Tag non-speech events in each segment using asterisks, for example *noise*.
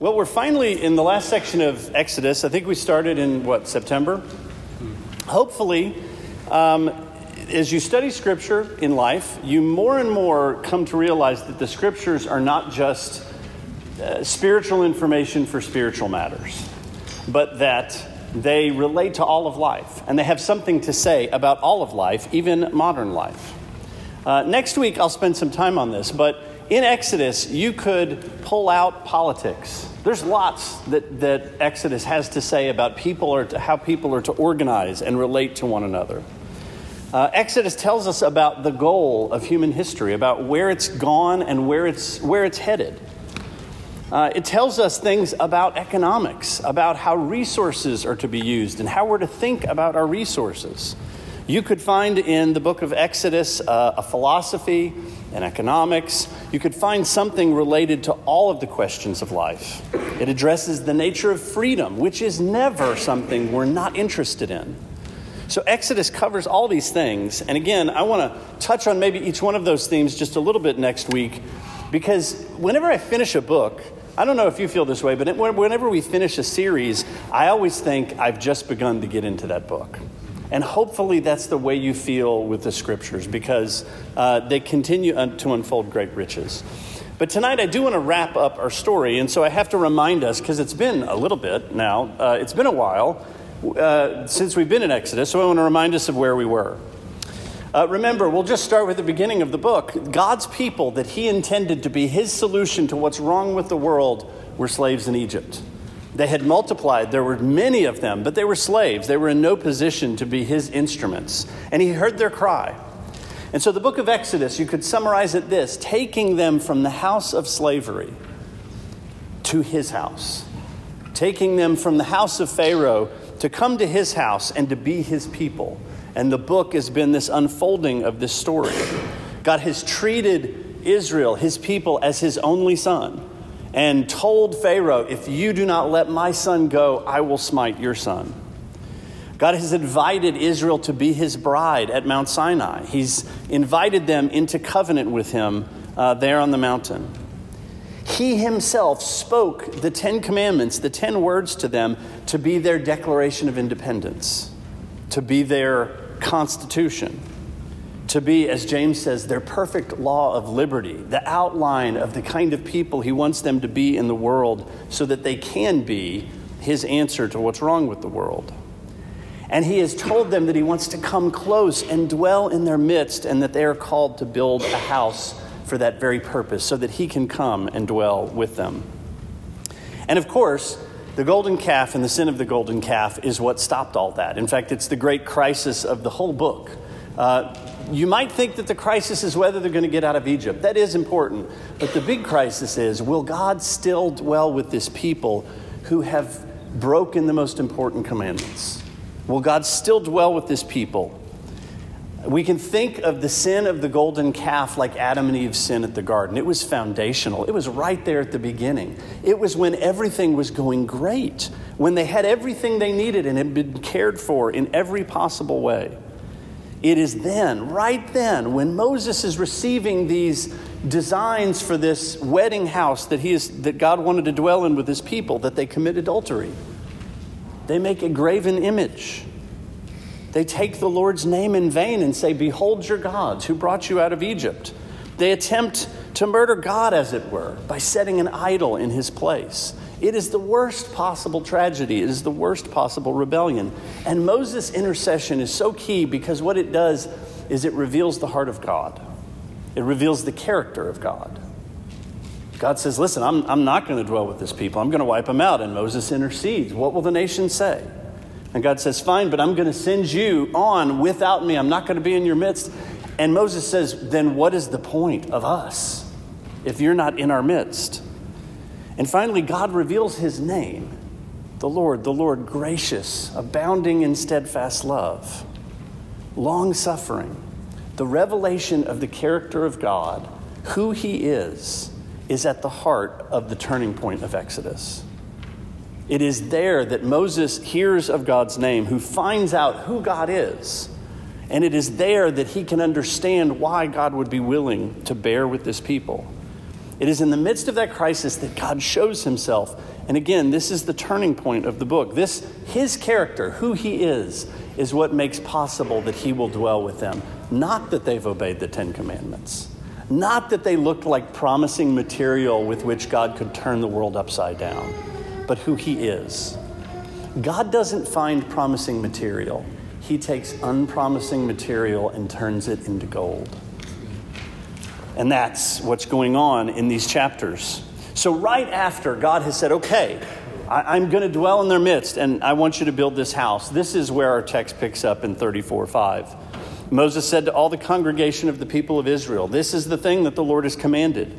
Well, we're finally in the last section of Exodus. I think we started in what, September? Hopefully, um, as you study Scripture in life, you more and more come to realize that the Scriptures are not just uh, spiritual information for spiritual matters, but that they relate to all of life and they have something to say about all of life, even modern life. Uh, next week, I'll spend some time on this, but in Exodus, you could pull out politics. There's lots that, that Exodus has to say about people or how people are to organize and relate to one another. Uh, Exodus tells us about the goal of human history, about where it's gone and where it's, where it's headed. Uh, it tells us things about economics, about how resources are to be used and how we're to think about our resources. You could find in the book of Exodus uh, a philosophy, and economics. You could find something related to all of the questions of life. It addresses the nature of freedom, which is never something we're not interested in. So, Exodus covers all these things. And again, I want to touch on maybe each one of those themes just a little bit next week because whenever I finish a book, I don't know if you feel this way, but whenever we finish a series, I always think I've just begun to get into that book. And hopefully that's the way you feel with the scriptures because uh, they continue to unfold great riches. But tonight I do want to wrap up our story, and so I have to remind us, because it's been a little bit now, uh, it's been a while uh, since we've been in Exodus, so I want to remind us of where we were. Uh, remember, we'll just start with the beginning of the book. God's people that He intended to be His solution to what's wrong with the world were slaves in Egypt. They had multiplied. There were many of them, but they were slaves. They were in no position to be his instruments. And he heard their cry. And so the book of Exodus, you could summarize it this taking them from the house of slavery to his house, taking them from the house of Pharaoh to come to his house and to be his people. And the book has been this unfolding of this story. God has treated Israel, his people, as his only son and told Pharaoh, If you do not let my son go, I will smite your son. God has invited Israel to be his bride at Mount Sinai. He's invited them into covenant with him uh, there on the mountain. He himself spoke the Ten Commandments, the ten words to them, to be their declaration of independence, to be their constitution to be, as James says, their perfect law of liberty, the outline of the kind of people he wants them to be in the world so that they can be his answer to what's wrong with the world. And he has told them that he wants to come close and dwell in their midst and that they are called to build a house for that very purpose so that he can come and dwell with them. And of course, the golden calf and the sin of the golden calf is what stopped all that. In fact, it's the great crisis of the whole book. Uh, you might think that the crisis is whether they're going to get out of Egypt. That is important. But the big crisis is will God still dwell with this people who have broken the most important commandments? Will God still dwell with this people? We can think of the sin of the golden calf like Adam and Eve's sin at the garden. It was foundational, it was right there at the beginning. It was when everything was going great, when they had everything they needed and had been cared for in every possible way. It is then, right then, when Moses is receiving these designs for this wedding house that, he is, that God wanted to dwell in with his people, that they commit adultery. They make a graven image. They take the Lord's name in vain and say, Behold your gods who brought you out of Egypt. They attempt to murder God, as it were, by setting an idol in his place. It is the worst possible tragedy. It is the worst possible rebellion. And Moses' intercession is so key because what it does is it reveals the heart of God, it reveals the character of God. God says, Listen, I'm, I'm not going to dwell with this people. I'm going to wipe them out. And Moses intercedes. What will the nation say? And God says, Fine, but I'm going to send you on without me. I'm not going to be in your midst. And Moses says, Then what is the point of us if you're not in our midst? And finally, God reveals his name the Lord, the Lord, gracious, abounding in steadfast love, long suffering. The revelation of the character of God, who he is, is at the heart of the turning point of Exodus. It is there that Moses hears of God's name, who finds out who God is. And it is there that he can understand why God would be willing to bear with this people. It is in the midst of that crisis that God shows himself. And again, this is the turning point of the book. This, his character, who he is, is what makes possible that he will dwell with them. Not that they've obeyed the Ten Commandments, not that they looked like promising material with which God could turn the world upside down, but who he is. God doesn't find promising material, he takes unpromising material and turns it into gold. And that's what's going on in these chapters. So, right after God has said, okay, I, am going to dwell in their midst, and I want you to build this house, this is where our text picks up in 34 5. Moses said to all the congregation of the people of Israel, This is the thing that the Lord has commanded.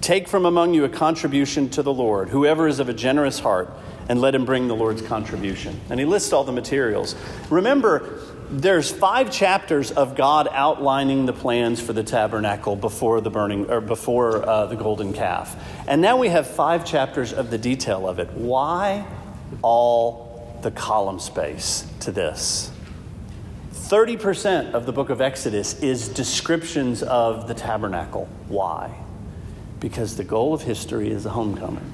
Take from among you a contribution to the Lord, whoever is of a generous heart, and let him bring the Lord's contribution. And he lists all the materials. Remember, there's five chapters of God outlining the plans for the tabernacle before the burning or before uh, the golden calf, and now we have five chapters of the detail of it. Why all the column space to this? 30% of the book of Exodus is descriptions of the tabernacle. Why? Because the goal of history is a homecoming.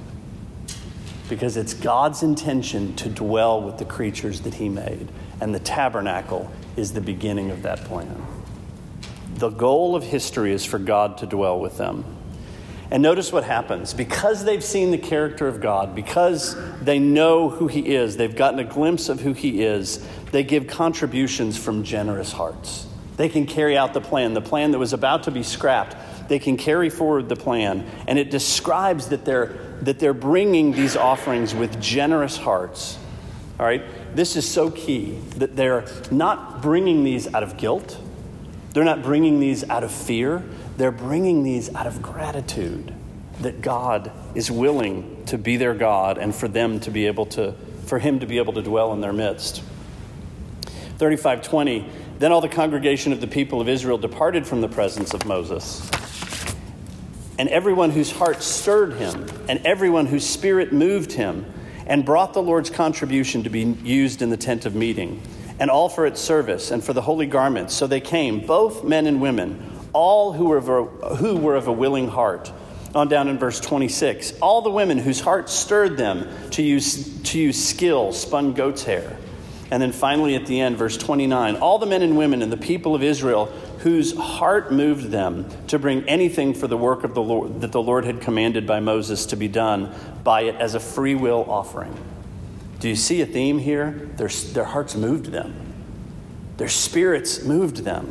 Because it's God's intention to dwell with the creatures that He made and the tabernacle is the beginning of that plan. The goal of history is for God to dwell with them. And notice what happens. Because they've seen the character of God, because they know who He is, they've gotten a glimpse of who He is, they give contributions from generous hearts. They can carry out the plan, the plan that was about to be scrapped. They can carry forward the plan. And it describes that they're, that they're bringing these offerings with generous hearts. All right? this is so key that they're not bringing these out of guilt, they're not bringing these out of fear, they're bringing these out of gratitude that God is willing to be their God and for them to be able to, for Him to be able to dwell in their midst. 3520 Then all the congregation of the people of Israel departed from the presence of Moses. And everyone whose heart stirred him, and everyone whose spirit moved him, and brought the Lord's contribution to be used in the tent of meeting, and all for its service and for the holy garments. So they came, both men and women, all who were of a, who were of a willing heart. On down in verse 26, all the women whose hearts stirred them to use, to use skill spun goat's hair. And then finally at the end, verse 29, all the men and women and the people of Israel whose heart moved them to bring anything for the work of the Lord that the Lord had commanded by Moses to be done by it as a free will offering. Do you see a theme here? Their, their hearts moved them. Their spirits moved them.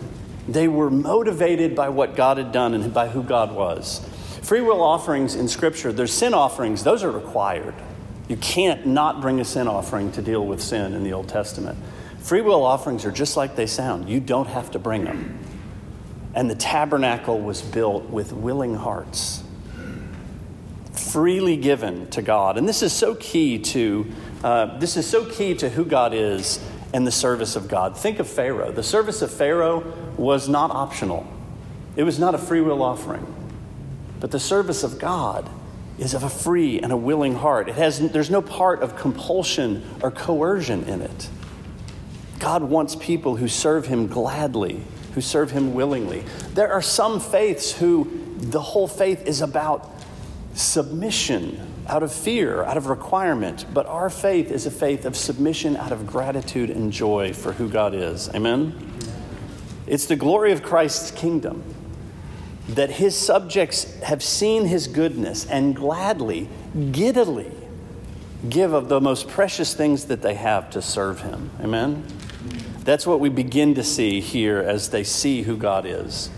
They were motivated by what God had done and by who God was. Free will offerings in Scripture, there's sin offerings, those are required. You can't not bring a sin offering to deal with sin in the Old Testament. Free will offerings are just like they sound. You don't have to bring them. And the tabernacle was built with willing hearts, freely given to God. And this is so key to uh, this is so key to who God is and the service of God. Think of Pharaoh. The service of Pharaoh was not optional. It was not a free will offering. But the service of God is of a free and a willing heart. It has, there's no part of compulsion or coercion in it. God wants people who serve Him gladly who serve him willingly. There are some faiths who the whole faith is about submission out of fear, out of requirement, but our faith is a faith of submission out of gratitude and joy for who God is. Amen? It's the glory of Christ's kingdom that his subjects have seen his goodness and gladly, giddily give of the most precious things that they have to serve him. Amen? That's what we begin to see here as they see who God is.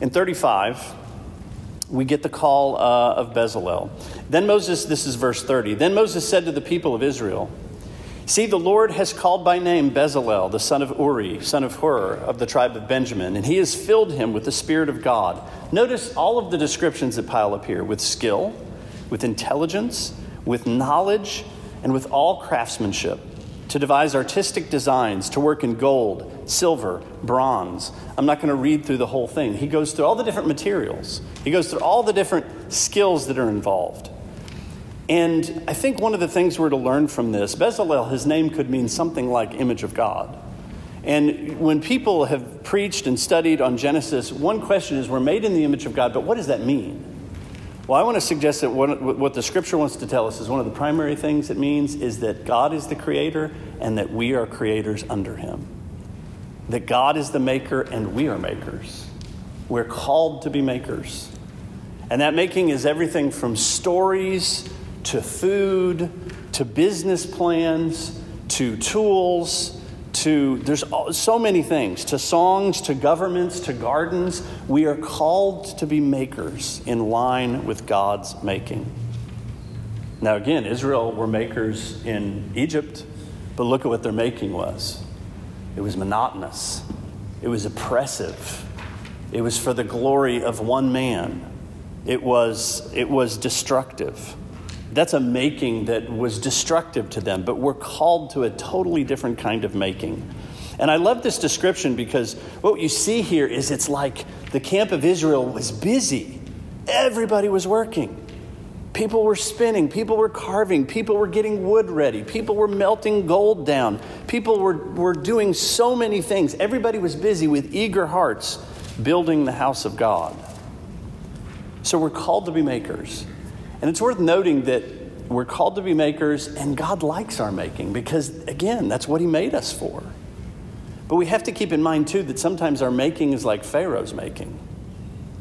In 35, we get the call uh, of Bezalel. Then Moses, this is verse 30. Then Moses said to the people of Israel, See, the Lord has called by name Bezalel, the son of Uri, son of Hur, of the tribe of Benjamin, and he has filled him with the Spirit of God. Notice all of the descriptions that pile up here with skill, with intelligence, with knowledge, and with all craftsmanship to devise artistic designs, to work in gold, silver, bronze. I'm not going to read through the whole thing. He goes through all the different materials, he goes through all the different skills that are involved. And I think one of the things we're to learn from this, Bezalel, his name could mean something like image of God. And when people have preached and studied on Genesis, one question is we're made in the image of God, but what does that mean? Well, I want to suggest that what the scripture wants to tell us is one of the primary things it means is that God is the creator and that we are creators under him. That God is the maker and we are makers. We're called to be makers. And that making is everything from stories to food to business plans to tools to there's so many things to songs to governments to gardens. We are called to be makers in line with god's making. Now again israel were makers in egypt but look at what their making was. It was monotonous. It was oppressive. It was for the glory of one man. It was it was destructive that's a making that was destructive to them, but we're called to a totally different kind of making. And I love this description because what you see here is it's like the camp of Israel was busy. Everybody was working. People were spinning, people were carving, people were getting wood ready, people were melting gold down, people were, were doing so many things. Everybody was busy with eager hearts building the house of God. So we're called to be makers. And it's worth noting that we're called to be makers, and God likes our making because, again, that's what He made us for. But we have to keep in mind, too, that sometimes our making is like Pharaoh's making.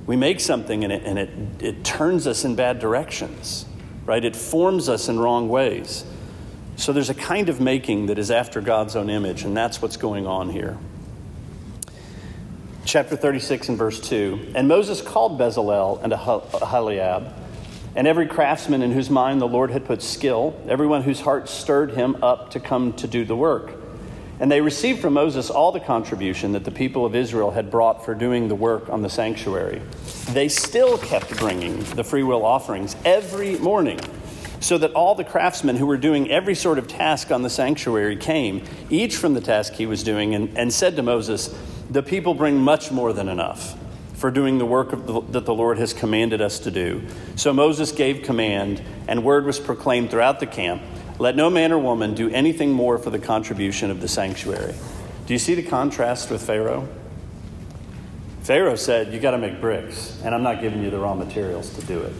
We make something and it, and it, it turns us in bad directions, right? It forms us in wrong ways. So there's a kind of making that is after God's own image, and that's what's going on here. Chapter 36 and verse 2 And Moses called Bezalel and Aholiab and every craftsman in whose mind the Lord had put skill, everyone whose heart stirred him up to come to do the work. And they received from Moses all the contribution that the people of Israel had brought for doing the work on the sanctuary. They still kept bringing the freewill offerings every morning, so that all the craftsmen who were doing every sort of task on the sanctuary came, each from the task he was doing, and, and said to Moses, The people bring much more than enough for doing the work the, that the Lord has commanded us to do. So Moses gave command, and word was proclaimed throughout the camp let no man or woman do anything more for the contribution of the sanctuary. Do you see the contrast with Pharaoh? Pharaoh said, You got to make bricks, and I'm not giving you the raw materials to do it.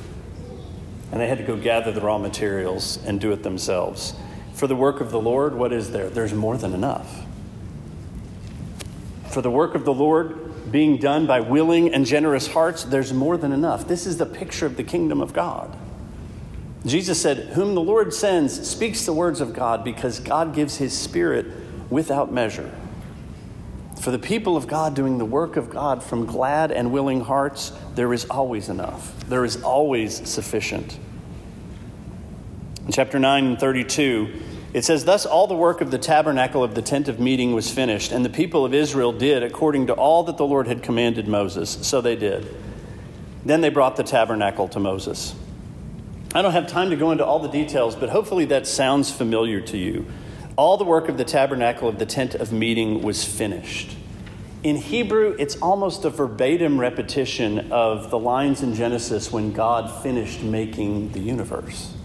And they had to go gather the raw materials and do it themselves. For the work of the Lord, what is there? There's more than enough. For the work of the Lord, being done by willing and generous hearts, there's more than enough. This is the picture of the kingdom of God. Jesus said, Whom the Lord sends speaks the words of God because God gives his spirit without measure. For the people of God doing the work of God from glad and willing hearts, there is always enough. There is always sufficient. In chapter 9 and 32, it says, Thus all the work of the tabernacle of the tent of meeting was finished, and the people of Israel did according to all that the Lord had commanded Moses. So they did. Then they brought the tabernacle to Moses. I don't have time to go into all the details, but hopefully that sounds familiar to you. All the work of the tabernacle of the tent of meeting was finished. In Hebrew, it's almost a verbatim repetition of the lines in Genesis when God finished making the universe.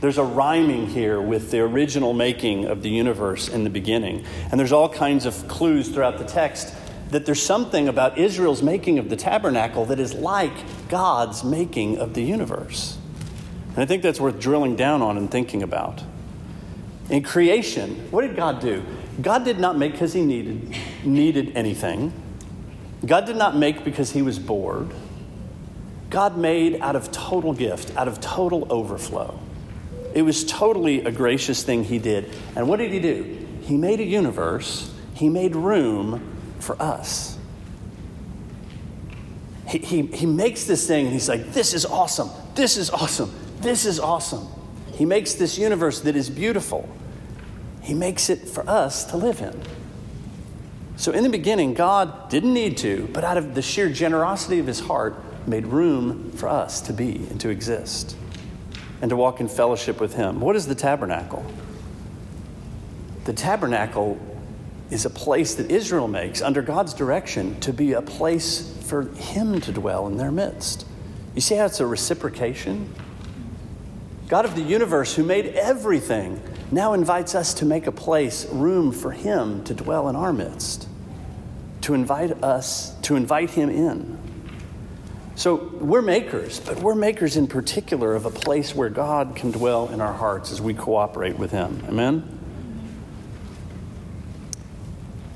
There's a rhyming here with the original making of the universe in the beginning. And there's all kinds of clues throughout the text that there's something about Israel's making of the tabernacle that is like God's making of the universe. And I think that's worth drilling down on and thinking about. In creation, what did God do? God did not make because he needed, needed anything. God did not make because he was bored. God made out of total gift, out of total overflow. It was totally a gracious thing he did. And what did he do? He made a universe, he made room for us. He, he, he makes this thing and he's like, This is awesome. This is awesome. This is awesome. He makes this universe that is beautiful. He makes it for us to live in. So, in the beginning, God didn't need to, but out of the sheer generosity of his heart, made room for us to be and to exist and to walk in fellowship with Him. What is the tabernacle? The tabernacle is a place that Israel makes under God's direction to be a place for Him to dwell in their midst. You see how it's a reciprocation? God of the universe, who made everything, now invites us to make a place, room for Him to dwell in our midst, to invite us, to invite Him in. So we're makers, but we're makers in particular of a place where God can dwell in our hearts as we cooperate with Him. Amen?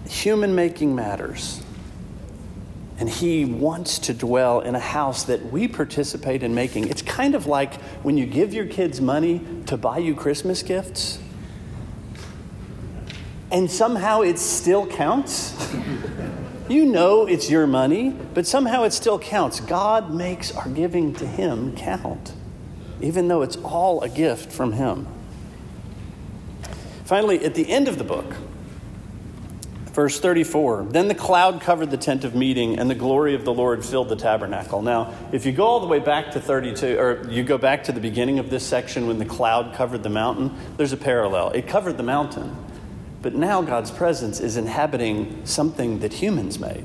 Human making matters. And He wants to dwell in a house that we participate in making. It's kind of like when you give your kids money to buy you Christmas gifts, and somehow it still counts. *laughs* You know it's your money, but somehow it still counts. God makes our giving to Him count, even though it's all a gift from Him. Finally, at the end of the book, verse 34 Then the cloud covered the tent of meeting, and the glory of the Lord filled the tabernacle. Now, if you go all the way back to 32, or you go back to the beginning of this section when the cloud covered the mountain, there's a parallel. It covered the mountain but now God's presence is inhabiting something that humans made.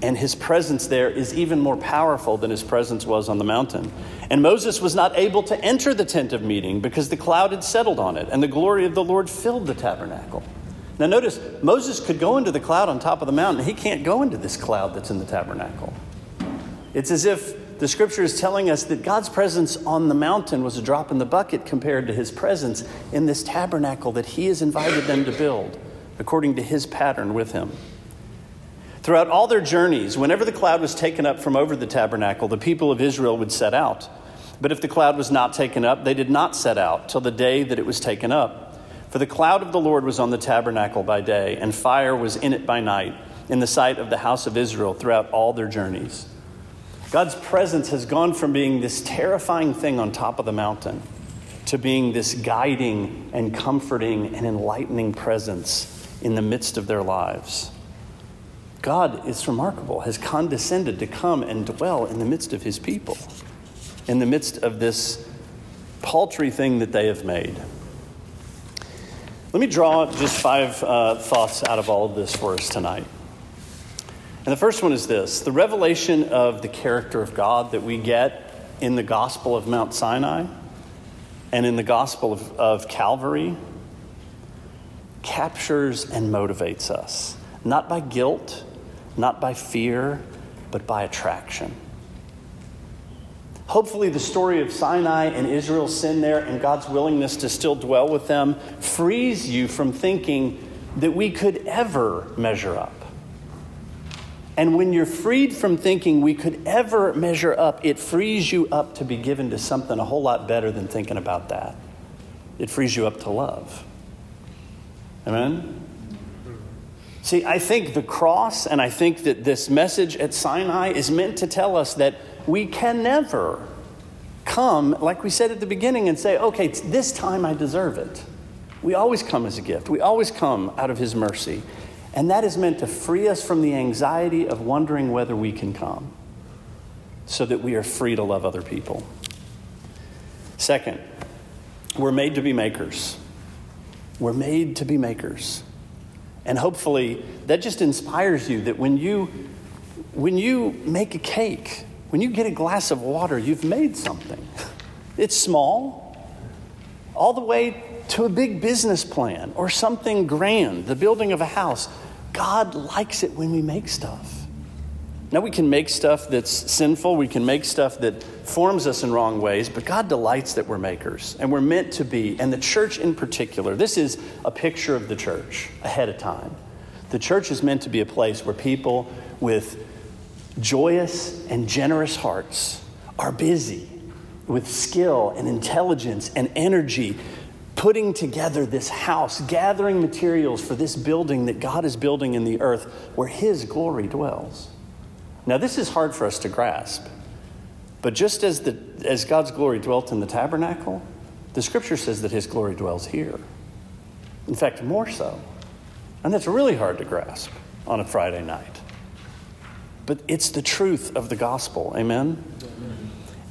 And his presence there is even more powerful than his presence was on the mountain. And Moses was not able to enter the tent of meeting because the cloud had settled on it, and the glory of the Lord filled the tabernacle. Now, notice, Moses could go into the cloud on top of the mountain. He can't go into this cloud that's in the tabernacle. It's as if the scripture is telling us that God's presence on the mountain was a drop in the bucket compared to his presence in this tabernacle that he has invited them to build according to his pattern with him. Throughout all their journeys, whenever the cloud was taken up from over the tabernacle, the people of Israel would set out. But if the cloud was not taken up, they did not set out till the day that it was taken up. For the cloud of the Lord was on the tabernacle by day, and fire was in it by night, in the sight of the house of Israel throughout all their journeys. God's presence has gone from being this terrifying thing on top of the mountain to being this guiding and comforting and enlightening presence in the midst of their lives. God is remarkable, has condescended to come and dwell in the midst of his people, in the midst of this paltry thing that they have made. Let me draw just five uh, thoughts out of all of this for us tonight. And the first one is this the revelation of the character of God that we get in the Gospel of Mount Sinai and in the Gospel of, of Calvary captures and motivates us, not by guilt, not by fear, but by attraction. Hopefully, the story of Sinai and Israel's sin there and God's willingness to still dwell with them frees you from thinking that we could ever measure up. And when you're freed from thinking we could ever measure up, it frees you up to be given to something a whole lot better than thinking about that. It frees you up to love. Amen? See, I think the cross and I think that this message at Sinai is meant to tell us that we can never come, like we said at the beginning, and say, okay, this time I deserve it. We always come as a gift, we always come out of His mercy. And that is meant to free us from the anxiety of wondering whether we can come so that we are free to love other people. Second, we're made to be makers. We're made to be makers. And hopefully that just inspires you that when you when you make a cake, when you get a glass of water, you've made something. *laughs* It's small, all the way to a big business plan or something grand, the building of a house. God likes it when we make stuff. Now, we can make stuff that's sinful, we can make stuff that forms us in wrong ways, but God delights that we're makers, and we're meant to be. And the church in particular, this is a picture of the church ahead of time. The church is meant to be a place where people with joyous and generous hearts are busy with skill and intelligence and energy putting together this house, gathering materials for this building that God is building in the earth where His glory dwells. Now, this is hard for us to grasp, but just as, the, as God's glory dwelt in the tabernacle, the scripture says that His glory dwells here. In fact, more so. And that's really hard to grasp on a Friday night. But it's the truth of the gospel. Amen?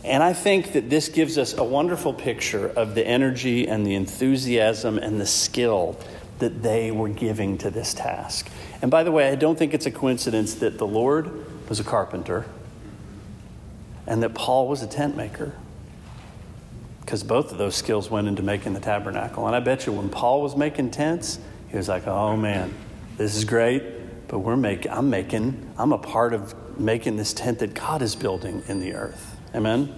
And I think that this gives us a wonderful picture of the energy and the enthusiasm and the skill that they were giving to this task. And by the way, I don't think it's a coincidence that the Lord was a carpenter and that Paul was a tent maker. Because both of those skills went into making the tabernacle. And I bet you when Paul was making tents, he was like, oh man, this is great, but we're making, I'm making, I'm a part of making this tent that God is building in the earth. Amen?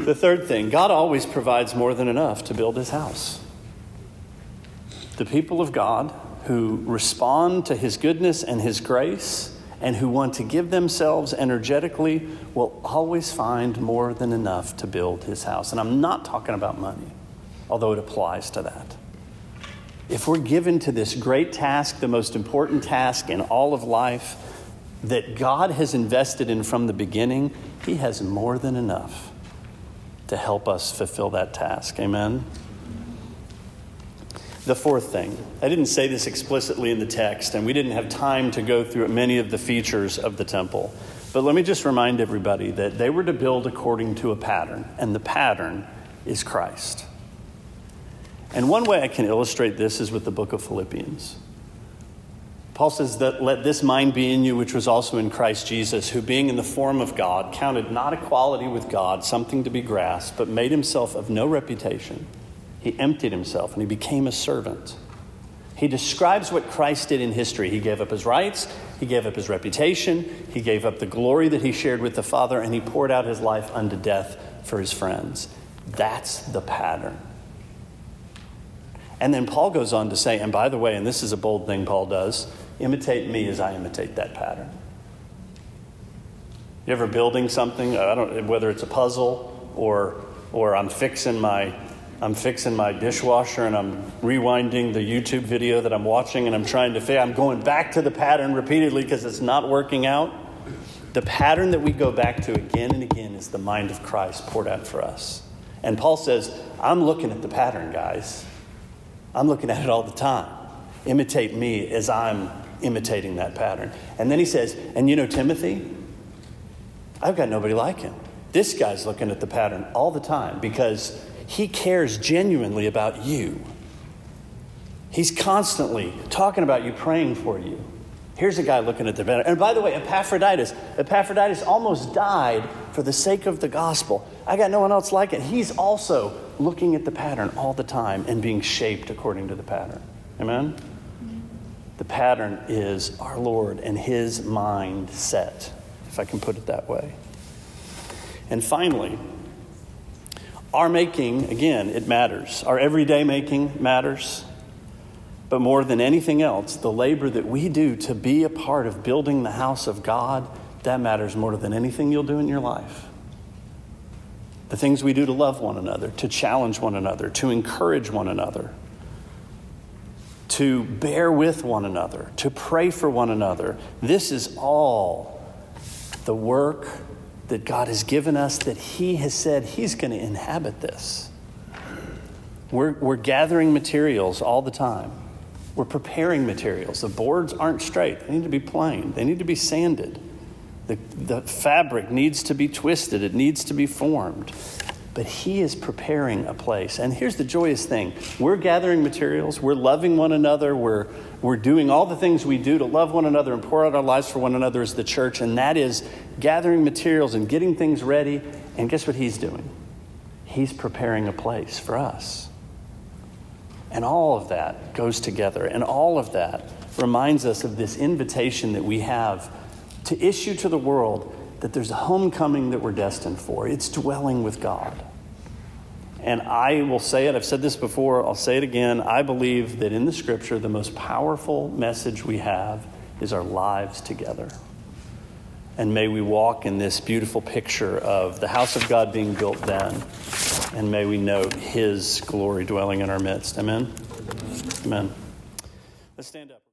The third thing God always provides more than enough to build his house. The people of God who respond to his goodness and his grace and who want to give themselves energetically will always find more than enough to build his house. And I'm not talking about money, although it applies to that. If we're given to this great task, the most important task in all of life that God has invested in from the beginning, he has more than enough to help us fulfill that task. Amen. The fourth thing, I didn't say this explicitly in the text, and we didn't have time to go through many of the features of the temple. But let me just remind everybody that they were to build according to a pattern, and the pattern is Christ. And one way I can illustrate this is with the book of Philippians. Paul says that let this mind be in you, which was also in Christ Jesus, who being in the form of God, counted not equality with God something to be grasped, but made himself of no reputation he emptied himself and he became a servant. He describes what Christ did in history. He gave up his rights, he gave up his reputation, he gave up the glory that he shared with the Father, and he poured out his life unto death for his friends. That's the pattern. And then Paul goes on to say, and by the way, and this is a bold thing Paul does imitate me as I imitate that pattern. You ever building something? I don't whether it's a puzzle or or I'm fixing my I'm fixing my dishwasher and I'm rewinding the YouTube video that I'm watching and I'm trying to figure I'm going back to the pattern repeatedly because it's not working out. The pattern that we go back to again and again is the mind of Christ poured out for us. And Paul says, I'm looking at the pattern, guys. I'm looking at it all the time. Imitate me as I'm imitating that pattern. And then he says, And you know Timothy? I've got nobody like him. This guy's looking at the pattern all the time because he cares genuinely about you. He's constantly talking about you, praying for you. Here's a guy looking at the pattern. And by the way, Epaphroditus, Epaphroditus almost died for the sake of the gospel. I got no one else like it. He's also looking at the pattern all the time and being shaped according to the pattern. Amen? The pattern is our Lord and his mind set, if I can put it that way. And finally, our making, again, it matters. Our everyday making matters. But more than anything else, the labor that we do to be a part of building the house of God, that matters more than anything you'll do in your life. The things we do to love one another, to challenge one another, to encourage one another, to bear with one another, to pray for one another. This is all the work that God has given us that He has said He's going to inhabit this. We're, we're gathering materials all the time. We're preparing materials. The boards aren't straight, they need to be planed, they need to be sanded. The, the fabric needs to be twisted, it needs to be formed. But He is preparing a place. And here's the joyous thing we're gathering materials, we're loving one another, we're, we're doing all the things we do to love one another and pour out our lives for one another as the church, and that is gathering materials and getting things ready. And guess what he's doing? He's preparing a place for us. And all of that goes together. And all of that reminds us of this invitation that we have to issue to the world that there's a homecoming that we're destined for. It's dwelling with God. And I will say it, I've said this before, I'll say it again. I believe that in the scripture, the most powerful message we have is our lives together. And may we walk in this beautiful picture of the house of God being built then. And may we note his glory dwelling in our midst. Amen. Amen. Let's stand up.